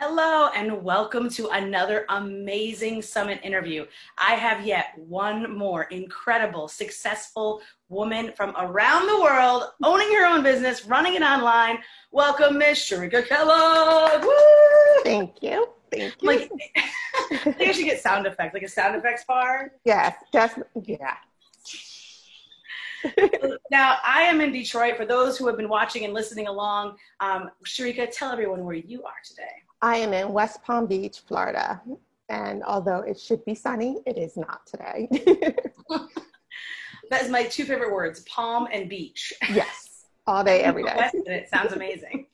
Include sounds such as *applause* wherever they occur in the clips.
Hello, and welcome to another amazing summit interview. I have yet one more incredible, successful woman from around the world owning her own business, running it online. Welcome, Miss Sharika Kellogg. Woo! Thank you. Thank you. Like, *laughs* I think I should get sound effects, like a sound effects bar. yes, definitely. yeah. *laughs* now, I am in Detroit. For those who have been watching and listening along, um, Sharika, tell everyone where you are today. I am in West Palm Beach, Florida. And although it should be sunny, it is not today. *laughs* that is my two favorite words palm and beach. Yes, all day, every day. *laughs* it sounds amazing.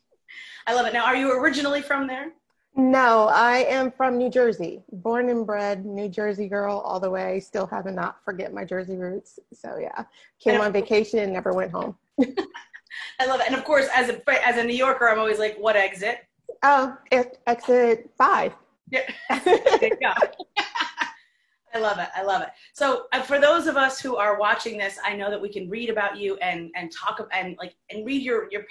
I love it. Now, are you originally from there? No, I am from New Jersey, born and bred New Jersey girl all the way. Still have not forget my Jersey roots. So yeah, came on vacation and never went home. *laughs* I love it. And of course, as a as a New Yorker, I'm always like, what exit? Oh, exit five. Yeah. *laughs* there you go. *laughs* I love it. I love it. So uh, for those of us who are watching this, I know that we can read about you and and talk and like and read your your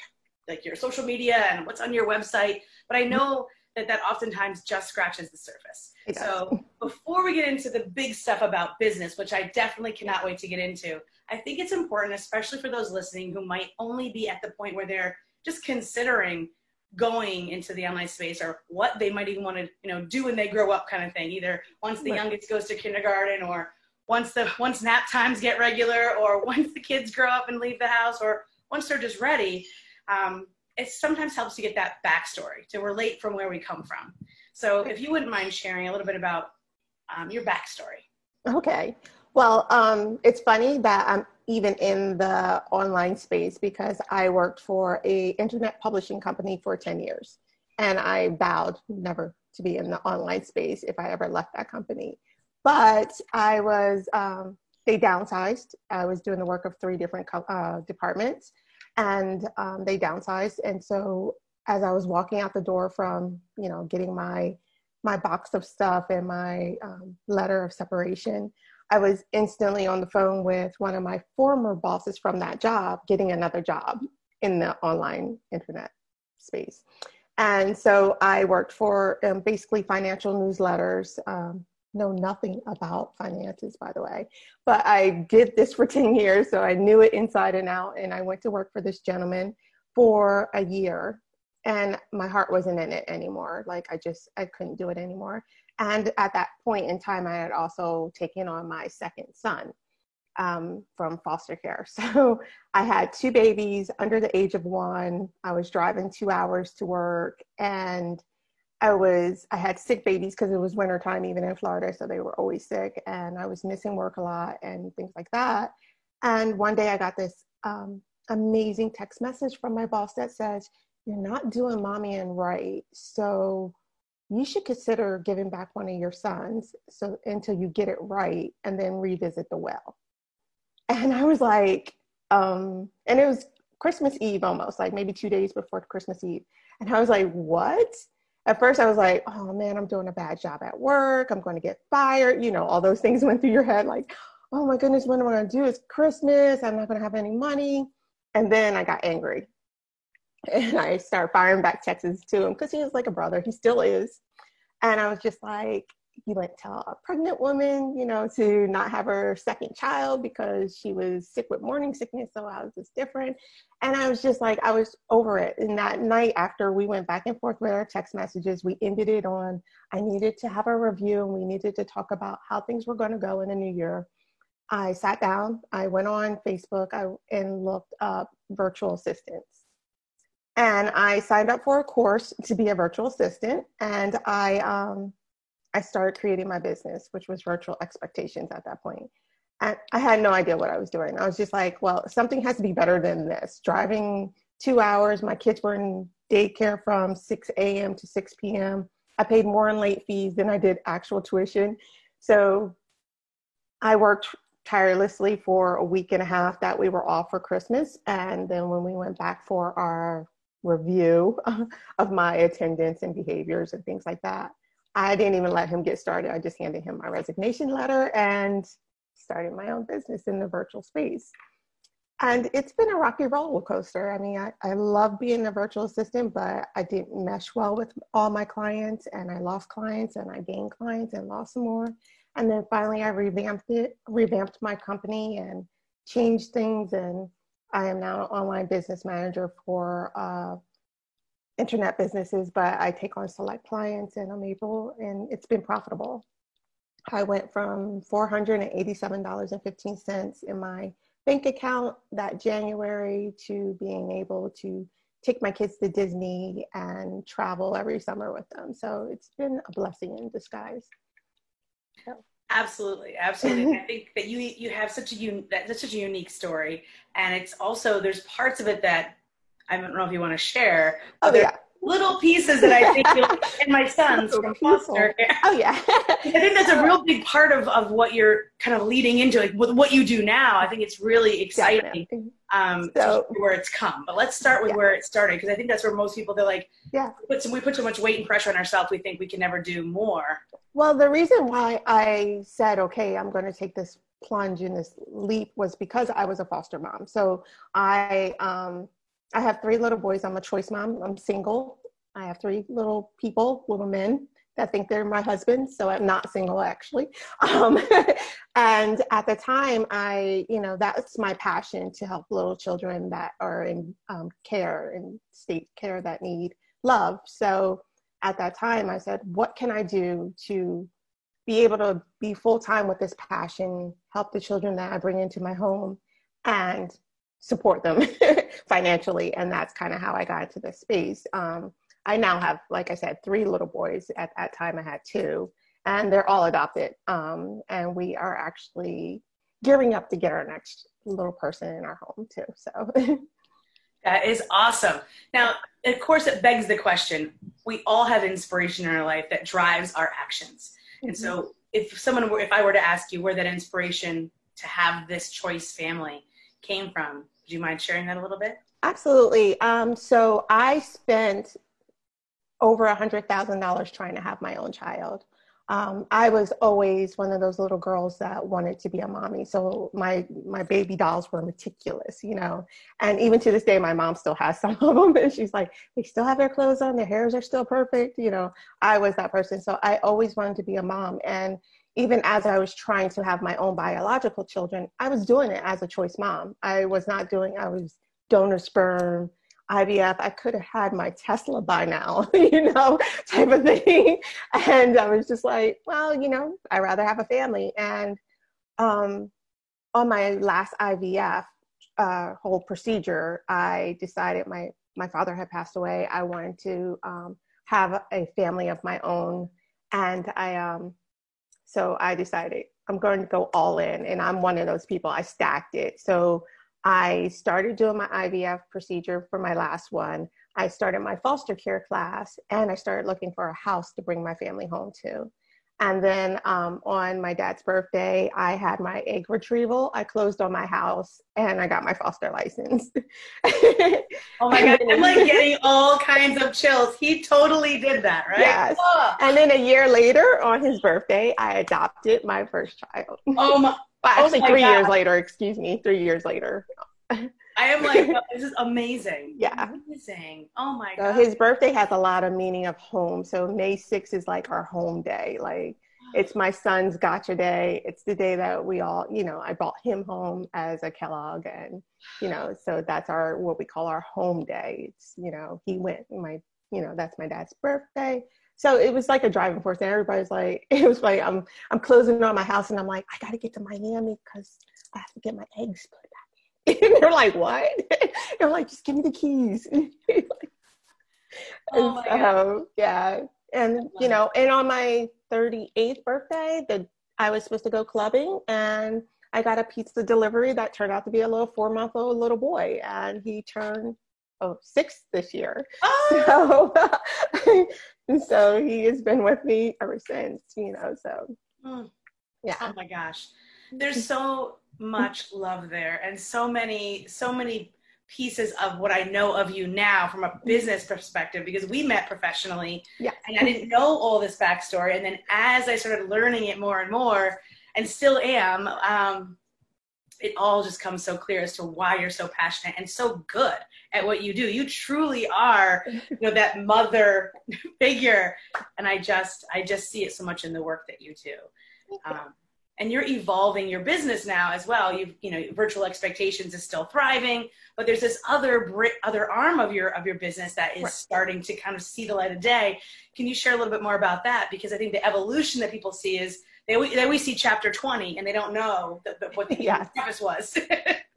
like your social media and what's on your website. But I know that that oftentimes just scratches the surface. So before we get into the big stuff about business, which I definitely cannot wait to get into, I think it's important, especially for those listening who might only be at the point where they're just considering going into the online space or what they might even want to you know do when they grow up kind of thing either once the right. youngest goes to kindergarten or once the once nap times get regular or *laughs* once the kids grow up and leave the house or once they're just ready um, it sometimes helps to get that backstory to relate from where we come from. So if you wouldn't mind sharing a little bit about um, your backstory. Okay well um, it's funny that i'm even in the online space because I worked for a internet publishing company for 10 years and I vowed never to be in the online space if I ever left that company. But I was, um, they downsized. I was doing the work of three different uh, departments and um, they downsized. And so as I was walking out the door from, you know, getting my, my box of stuff and my um, letter of separation, I was instantly on the phone with one of my former bosses from that job, getting another job in the online internet space. And so I worked for um, basically financial newsletters. Um, know nothing about finances, by the way, but I did this for *laughs* 10 years, so I knew it inside and out. And I went to work for this gentleman for a year, and my heart wasn't in it anymore. Like I just, I couldn't do it anymore. And at that point in time, I had also taken on my second son um, from foster care. *laughs* So I had two babies under the age of one. I was driving two hours to work and I was, I had sick babies because it was wintertime even in Florida. So they were always sick and I was missing work a lot and things like that. And one day I got this um, amazing text message from my boss that says, You're not doing mommy and right. So you should consider giving back one of your sons so until you get it right and then revisit the well. And i was like um and it was christmas eve almost like maybe two days before christmas eve. And i was like what? At first i was like oh man i'm doing a bad job at work. I'm going to get fired. You know all those things went through your head like oh my goodness what am i going to do it's christmas. I'm not going to have any money. And then i got angry and I started firing back texts to him because he was like a brother. He still is. And I was just like, you wouldn't tell a pregnant woman, you know, to not have her second child because she was sick with morning sickness. So I was just different. And I was just like, I was over it. And that night after we went back and forth with our text messages, we ended it on I needed to have a review and we needed to talk about how things were going to go in the new year. I sat down, I went on Facebook I, and looked up virtual assistants and I signed up for a course to be a virtual assistant, and I um, I started creating my business, which was Virtual Expectations at that point. And I had no idea what I was doing. I was just like, well, something has to be better than this. Driving two hours, my kids were in daycare from 6 a.m. to 6 p.m. I paid more in late fees than I did actual tuition. So I worked tirelessly for a week and a half that we were off for Christmas. And then when we went back for our review *laughs* of my attendance and behaviors and things like that. I didn't even let him get started. I just handed him my resignation letter and started my own business in the virtual space. And it's been a rocky roller coaster. I mean, I, I love being a virtual assistant, but I didn't mesh well with all my clients, and I lost clients, and I gained clients, and lost some more. And then finally, I revamped it, revamped my company, and changed things. And I am now an online business manager for uh, internet businesses, but I take on select clients, and I'm able, and it's been profitable. I went from $487.15 in my bank account that January to being able to take my kids to Disney and travel every summer with them. So it's been a blessing in disguise. So. Absolutely, absolutely. I think that you you have such a un, that's such a unique story, and it's also there's parts of it that I don't know if you want to share. Oh yeah little pieces that I *laughs* think you'll, and my sons from foster. Oh yeah. *laughs* I think that's a real big part of, of what you're kind of leading into, like with what you do now. I think it's really exciting um, so, where it's come. But let's start with yeah. where it started because I think that's where most people they're like, yeah, we put, some, we put so much weight and pressure on ourselves. We think we can never do more. Well, the reason why I said, okay, I'm going to take this plunge in this leap was because I was a foster mom. So I um, I have three little boys. I'm a choice mom. I'm single. I have three little people, little men that think they're my husband. So I'm not single actually. *laughs* Um, and at the time, I, you know, that's my passion to help little children that are in um, care and state care that need love. So at that time, I said, what can I do to be able to be full time with this passion, help the children that I bring into my home, and support them *laughs* financially. And that's kind of how I got into this space. Um, I now have, like I said, three little boys. At that time, I had two, and they're all adopted. Um, and we are actually gearing up to get our next little person in our home too. So. *laughs* That is awesome. Now, of course, it begs the question we all have inspiration in our life that drives our actions. Mm-hmm. And so, mm-hmm. if someone were, if I were to ask you where that inspiration to have this choice family came from, do you mind sharing that a little bit? Absolutely. Um, so, I spent over a hundred thousand dollars trying to have my own child. Um, I was always one of those little girls that wanted to be a mommy. So my my baby dolls were meticulous, you know. And even to this day, my mom still has *laughs* some of them, and she's like, they still have their clothes on, their hairs are still perfect, you know. I was that person, so I always wanted to be a mom. And even as I was trying to have my own biological children, I was doing it as a choice mom. I was not doing. I was donor sperm IVF, I could have had my Tesla by now, *laughs* you know, type of thing. And I was just like, well, you know, I'd rather have a family. And um, on my last IVF uh, whole procedure, I decided my, my father had passed away. I wanted to um, have a family of my own. And I, um, so I decided I'm going to go all in. And I'm one of those people, I stacked it. So I started doing my IVF procedure for my last one. I started my foster care class and I started looking for a house to bring my family home to. And then um, on my dad's birthday, I had my egg retrieval. I closed on my house and I got my foster license. oh my *laughs* God. I'm like getting all kinds of chills. He totally did that, right? Yes. Oh. And then a year later, on his birthday, I adopted my first child. Oh my. *laughs* Well, oh actually, oh three God. years later, excuse me, three years later. *laughs* I am like, oh, this is amazing. *laughs* Yeah. Amazing. Oh my so God. his birthday has a lot of meaning of home. So May 6th is like our home day. Like *gasps* it's my son's gotcha day. It's the day that we all, you know, I brought him home as a Kellogg and, you know, so that's our, what we call our home day. It's, you know, he went, my, you know, that's my dad's birthday so it was like a driving force and everybody's like *laughs* it was like i'm i'm closing on my house and i'm like i gotta get to miami because i have to get my eggs put and *laughs* they're like what *laughs* they're like just give me the keys *laughs* oh my so, God. yeah and you know and on my 38th birthday the i was supposed to go clubbing and i got a pizza delivery that turned out to be a little four month old little boy and he turned oh six this year oh. so so he has been with me ever since, you know. So, mm. yeah. Oh my gosh, there's so much love there, and so many, so many pieces of what I know of you now from a business perspective because we met professionally, yeah. and I didn't know all this backstory. And then as I started learning it more and more, and still am, um, it all just comes so clear as to why you're so passionate and so good at what you do. You truly are, you know, that mother *laughs* figure, and I just I just see it so much in the work that you do. Um, and you're evolving your business now as well. You've you know virtual expectations is still thriving, but there's this other other arm of your of your business that is right. starting to kind of see the light of day. Can you share a little bit more about that? Because I think the evolution that people see is they, they we see chapter 20 and they don't know the, the, what the *laughs* yes. preface was.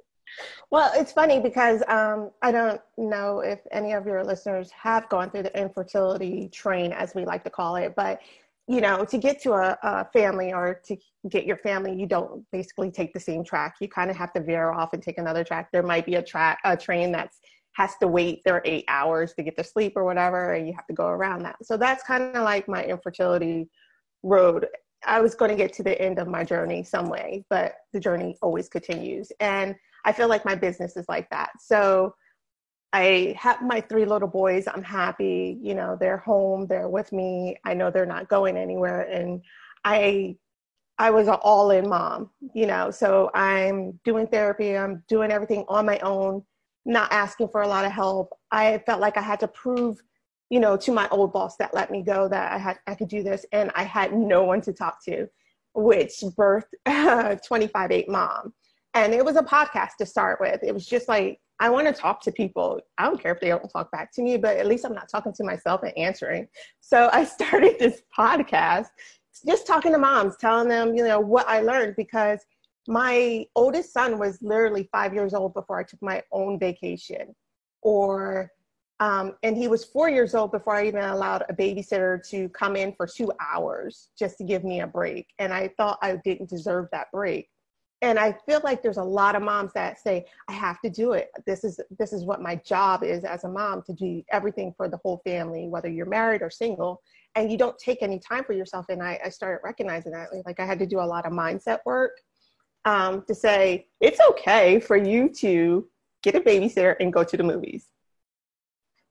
*laughs* well, it's funny because um, I don't know if any of your listeners have gone through the infertility train, as we like to call it, but you know, to get to a, a, family or to get your family, you don't basically take the same track. You kind of have to veer off and take another track. There might be a track, a train that's has to wait their eight hours to get to sleep or whatever, and you have to go around that. So that's kind of like my infertility road. I was going to get to the end of my journey some way, but the journey always continues. And I feel like my business is like that. So I have my three little boys. I'm happy, you know, they're home, they're with me. I know they're not going anywhere. And I I was an all in mom, you know, so I'm doing therapy, I'm doing everything on my own, not asking for a lot of help. I felt like I had to prove you know, to my old boss that let me go that I had I could do this, and I had no one to talk to, which birthed *laughs* uh, 25 8 mom. And it was a podcast to start with. It was just like I want to talk to people. I don't care if they don't talk back to me, but at least I'm not talking to myself and answering. So I *laughs* started this podcast, just talking to moms, telling them, you know, what I learned because my oldest son was literally five years old before I took my own vacation or um, and he was four years old before I even allowed a babysitter to come in for two hours just to give me a break. And I thought I didn't deserve that break. And I feel like there's a lot of moms that say, I have to do it. This is this is what my job is as a mom to do everything for the whole family, whether you're married or single, and you don't take any time for yourself. And I, I started recognizing that. Like I had to do a lot of mindset work um, to say it's okay for you to get a babysitter and go to the movies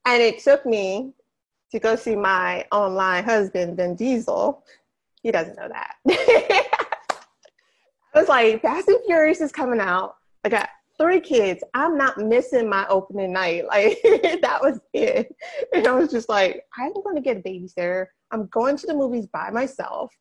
and it took me to go see my online husband, Vin Diesel. He doesn't know that. *laughs* Was like, Fast and Furious is coming out. I got three kids. I'm not missing my opening night. *laughs* Like that was it. And I was just like, I'm going to get a babysitter. I'm going to the movies by myself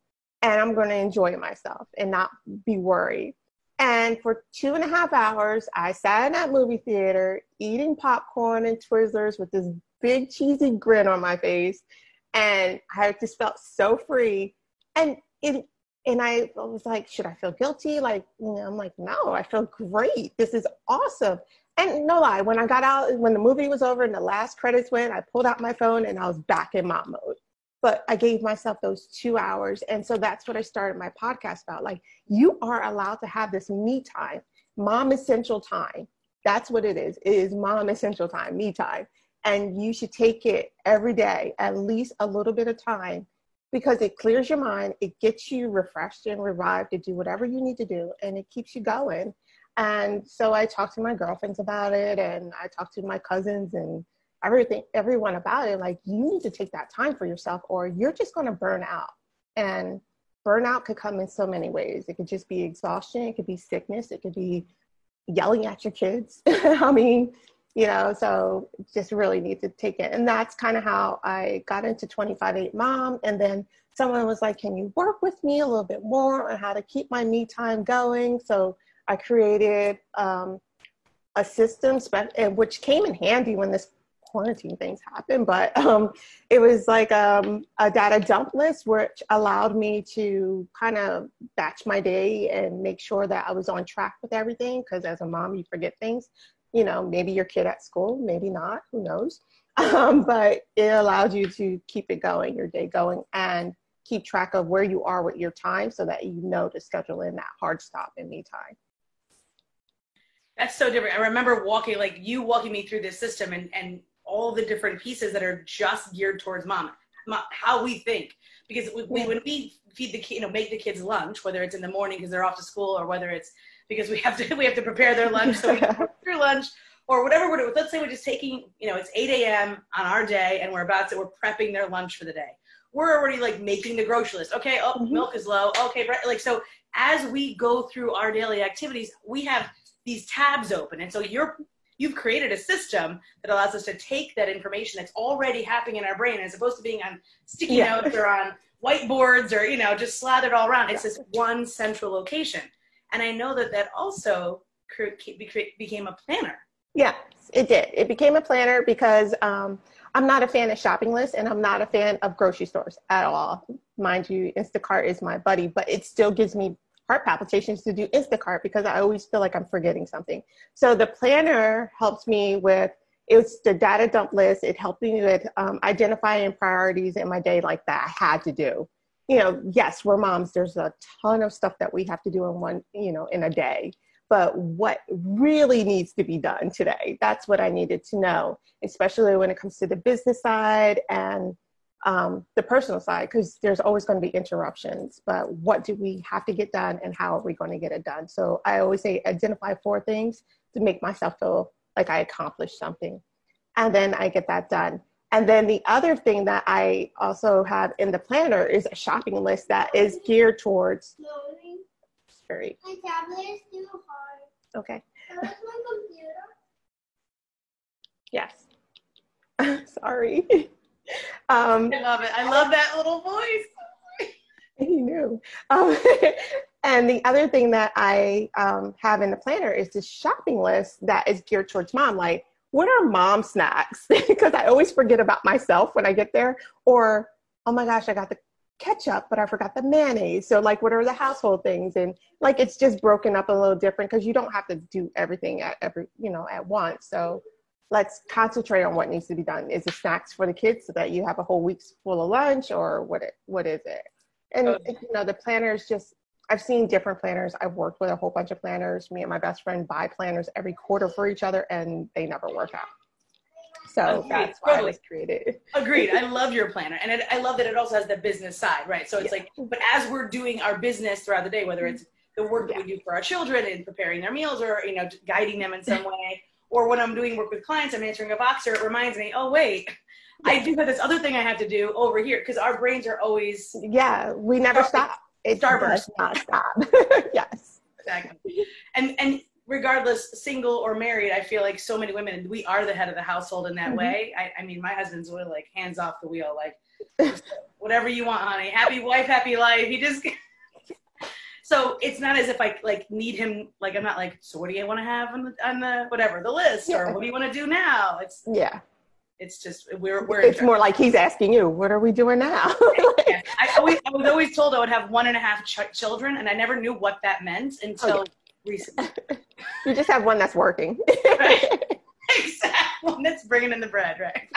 and I'm going to enjoy myself and not be worried. And for two and a half hours, I sat in that movie theater eating popcorn and Twizzlers with this big cheesy grin on my face. And I just felt so free. And it, and I was like, should I feel guilty? Like, you know, I'm like, no, I feel great. This is awesome. And no lie, when I got out, when the movie was over and the last credits went, I pulled out my phone and I was back in mom mode but I gave myself those two hours. And so that's what I started my podcast about. Like, you are allowed to have this me time, mom essential time. That's what it is. It is mom essential time, me time. And you should take it every day, at least a little bit of time, because it clears your mind, it gets you refreshed and revived to do whatever you need to do, and it keeps you going. And so I talked to my girlfriends about it, and I talked to my cousins and everything everyone about it like you need to take that time for yourself or you're just going to burn out. And burnout could come in so many ways. It could just be exhaustion it could be sickness it could be yelling at your kids. *laughs* I mean you know so just really need to take it and that's kind of how i got into 25 8 mom and then someone was like can you work with me a little bit more on how to keep my me time going so i created um, a system which came in handy when this quarantine things happened, but *laughs* um, it was like um, a data dump list, which allowed me to kind of batch my day and make sure that I was on track with everything. Because as a mom, you forget things. You know, maybe your kid at school, maybe not, who knows? *laughs* Um, but it allows you to keep it going, your day going, and keep track of where you are with your time so that you know to schedule in that hard stop in me time. That's so different. I remember walking, like you walking me through this system and, and all the different pieces that are just geared towards mom, mom how we think. Because we, we, when we feed the you know make the kids lunch, whether it's in the morning because they're off to school, or whether it's because we have to *laughs* we have to prepare their lunch so we can through lunch, or whatever we're doing. Let's say we're just taking you know it's 8 a.m. on our day and we're about to we're prepping their lunch for the day. we're already like making the grocery list. Okay, oh, mm-hmm. milk is low. Okay, right. like so as we go through our daily activities, we have these tabs open, and so you're you've created a system that allows us to take that information that's already happening in our brain as opposed to being on sticky yeah. notes or on whiteboards or you know just slathered all around. It's this one central location, and I know that that also became a planner. Yeah, it did. It became a planner because um, I'm not a fan of shopping lists and I'm not a fan of grocery stores at all. Mind you, Instacart is my buddy, but it still gives me heart palpitations to do Instacart because I always feel like I'm forgetting something. So the planner helps me with it's the data dump list. It helped me with um, identifying priorities in my day like that I had to do. You know, yes, we're moms. There's a ton of stuff that we have to do in one, you know, in a day. But what really needs to be done today? That's what I needed to know, especially when it comes to the business side and um, the personal side, because there's always going to be interruptions. But what do we have to get done and how are we going to get it done? So I always say identify four things to make myself feel like I accomplished something. And then I get that done. And then the other thing that I also have in the planner is a shopping list that is geared towards. Very. My tablet is too hard. Okay. my computer. Yes. *laughs* Sorry. *laughs* Um, I love it. I love that little voice. he knew. Um, *laughs* and the other thing that I um, have in the planner is this shopping list that is geared towards mom. Like, what are mom snacks? *laughs* because I always forget about myself when I get there. Or, oh my gosh, I got the ketchup, but I forgot the mayonnaise. So, like, what are the household things? And like, it's just broken up a little different because you don't have to do everything at every, you know, at once. So, let's concentrate on what needs to be done. Is it snacks for the kids so that you have a whole week's full of lunch, or what? It, what is it? And okay. you know, the planners just. I've seen different planners. I've worked with a whole bunch of planners. Me and my best friend buy planners every quarter for each other, and they never work out. So Agreed. that's why totally. it was created. Agreed. I *laughs* love your planner, and it, I love that it also has the business side, right? So it's yeah. like, but as we're doing our business throughout the day, whether it's the work that we do for our children and preparing their meals, or you know, guiding them in some way, or when I'm doing work with clients, I'm answering a Voxer, it reminds me, oh, wait, I do have this other thing I have to do over here because our brains are always. Yeah, we never stop. It Starburst. not stop. *laughs* yes. Exactly. And, and regardless, single or married, I feel like so many women, we are the head of the household in that mm-hmm. way. I, I mean, my husband's really like hands off the wheel, like, *laughs* whatever you want, honey. Happy wife, happy life. He just *laughs* so it's not as if I like need him. Like I'm not like, so what do you want to have on the on the whatever the list, yeah. or what do you want to do now? It's yeah. It's just we're we're. It's more like he's asking you, what are we doing now? *laughs* yeah. I always I was always told I would have one and a half ch- children, and I never knew what that meant until oh, yeah. recently. *laughs* you just have one that's working. *laughs* right. Exactly. One that's bringing in the bread, right?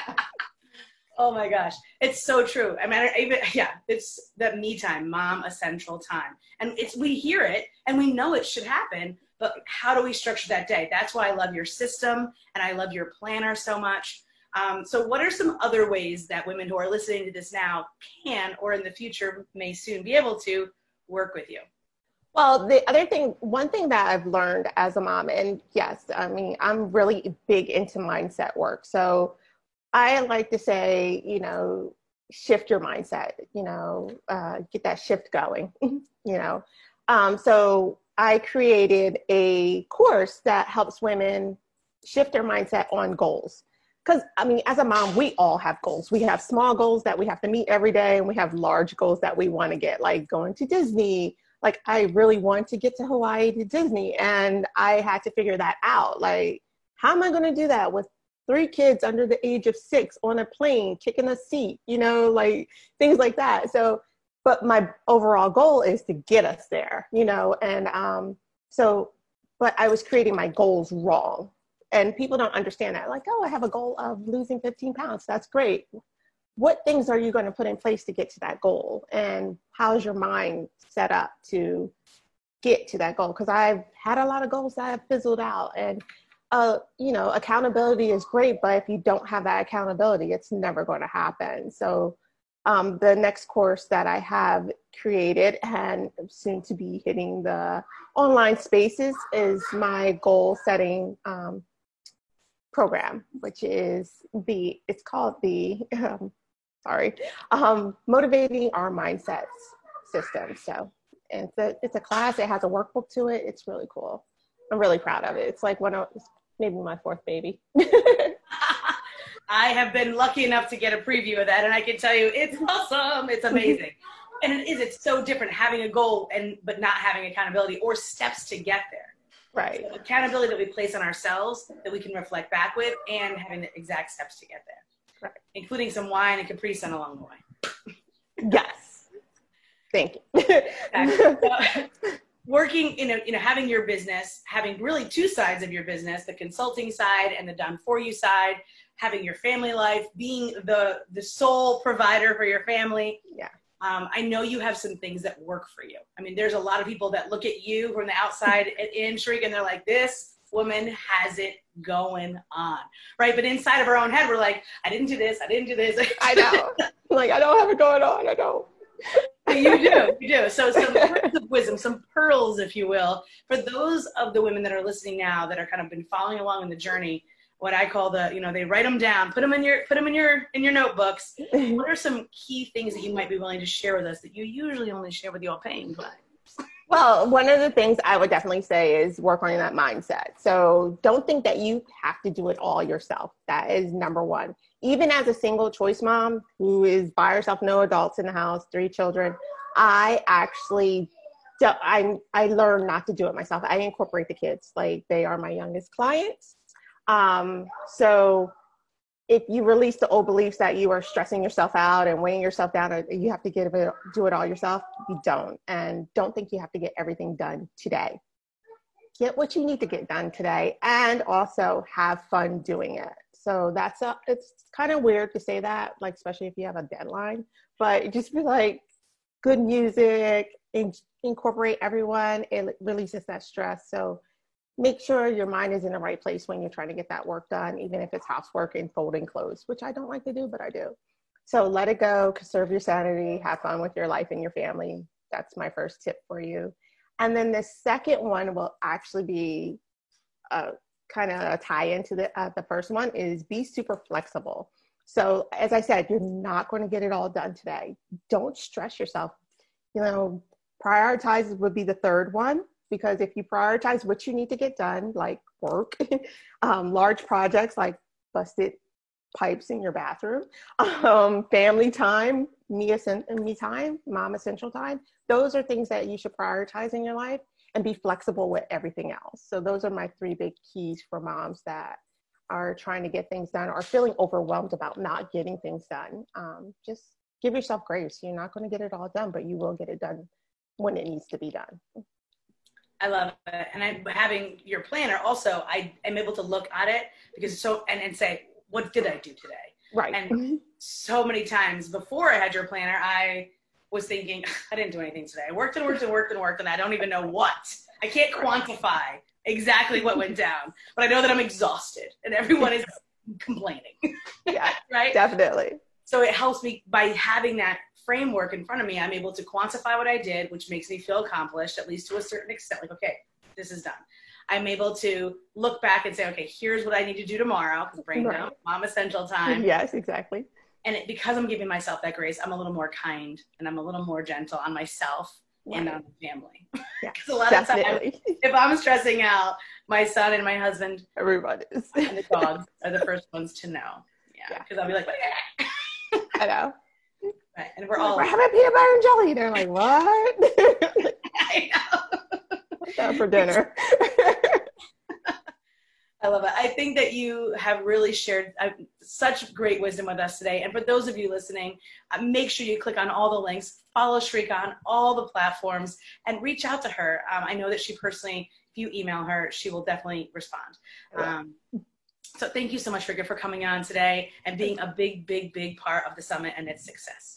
Oh my gosh, it's so true. I mean, even yeah, it's that me time, mom essential time, and it's we hear it and we know it should happen, but how do we structure that day? That's why I love your system and I love your planner so much. Um, so, what are some other ways that women who are listening to this now can, or in the future may soon be able to work with you? Well, the other thing, one thing that I've learned as a mom, and yes, I mean, I'm really big into mindset work. So I like to say, you know, shift your mindset, you know, uh, get that shift going, *laughs* you know. Um, so I created a course that helps women shift their mindset on goals. Because, I mean, as a mom, we all have goals. We have small goals that we have to meet every day, and we have large goals that we want to get, like going to Disney. Like, I really want to get to Hawaii to Disney, and I had to figure that out. Like, how am I going to do that with three kids under the age of six on a plane, kicking a seat, you know, like things like that. So, but my overall goal is to get us there, you know, and um, so, but I was creating my goals wrong. And people don't understand that. Like, oh, I have a goal of losing 15 pounds. That's great. What things are you going to put in place to get to that goal? And how's your mind set up to get to that goal? Because I've had a lot of goals that have fizzled out. And uh, you know, accountability is great, but if you don't have that accountability, it's never going to happen. So, um, the next course that I have created and soon to be hitting the online spaces is my goal setting um, program, which is the, it's called the, um, sorry, um, motivating our mindsets system. So it's a, it's a class. It has a workbook to it. It's really cool. I'm really proud of it. It's like one of maybe my fourth baby. *laughs* *laughs* I have been lucky enough to get a preview of that, and I can tell you it's *laughs* awesome. It's amazing, and it is. It's so different having a goal and but not having accountability or steps to get there. Right. So accountability that we place on ourselves that we can reflect back with, and having the exact steps to get there. Right. Including some wine and Capri Sun along the way. Yes. Thank you. *laughs* working, you know, you know, having your business, having really two sides of your business, the consulting side and the done for you side, having your family life, being the the sole provider for your family. Yeah. Um, I know you have some things that work for you. I mean, there's a lot of people that look at you from the outside *laughs* in Shrika and they're like, this woman has it going on, right? But inside of our own head, we're like, I didn't do this, I didn't do this. *laughs* I know. like, I don't have it going on. I don't. *laughs* you do, you do. So some words of wisdom, some pearls, if you will, for those of the women that are listening now that are kind of been following along in the journey what I call the, you know, they write them down, put them in your, put them in your, in your notebooks. *laughs* what are some key things that you might be willing to share with us that you usually only share with your paying clients? Well, one of the things I would definitely say is work on that mindset. So don't think that you have to do it all yourself. That is number one. Even as a single choice mom who is by herself, no adults in the house, three children, I actually I I learned not to do it myself. I incorporate the kids like they are my youngest clients. Um, so if you release the old beliefs that you are stressing yourself out and weighing yourself down, or you have to get it, do it all yourself, you don't. And don't think you have to get everything done today. Get what you need to get done today and also have fun doing it. So that's a, it's kind of weird to say that, like, especially if you have a deadline, but just be like good music, in, incorporate everyone, it releases that stress. So make sure your mind is in the right place when you're trying to get that work done, even if it's housework and folding clothes, which I don't like to do, but I do. So let it go, conserve your sanity, have fun with your life and your family. That's my first tip for you. And then the second one will actually be uh, kind of a tie into the, uh, the first one is be super flexible. So as I said, you're not going to get it all done today. Don't stress yourself. You know, prioritize would be the third one because if you prioritize what you need to get done, like work, *laughs* um, large projects like busted pipes in your bathroom, *laughs* um, family time, me, me time, mom essential time, those are things that you should prioritize in your life and be flexible with everything else. So those are my three big keys for moms that are trying to get things done or feeling overwhelmed about not getting things done. Um, just give yourself grace. You're not going to get it all done, but you will get it done when it needs to be done. I love it. And I, having your planner also, I am able to look at it because so, and, and say, what did I do today? Right. And mm-hmm. so many times before I had your planner, I was thinking, I didn't do anything today. I worked and worked and worked and worked, and I don't even know what. I can't quantify exactly what went down, but I know that I'm exhausted and everyone is *laughs* complaining. Yeah. *laughs* right? Definitely. So it helps me by having that framework in front of me, I'm able to quantify what I did, which makes me feel accomplished, at least to a certain extent. Like, okay, this is done. I'm able to look back and say, okay, here's what I need to do tomorrow because brain right. down, mom essential time. Yes, exactly. And it, because I'm giving myself that grace, I'm a little more kind and I'm a little more gentle on myself right. and on *laughs* the family. Because a lot definitely. of times, if I'm stressing out, my son and my husband, everybody is, and the dogs are the first ones to know. Yeah, because yeah. I'll be like, I know. Right. And we're all we're having peanut butter and jelly. They're like, what? *laughs* I know. What's for dinner? *laughs* I love it. I think that you have really shared uh, such great wisdom with us today. And for those of you listening, uh, make sure you click on all the links, follow Shrika on all the platforms, and reach out to her. Um, I know that she personally, if you email her, she will definitely respond. Um, so thank you so much, Shrika, for coming on today and being a big, big, big part of the summit and its success.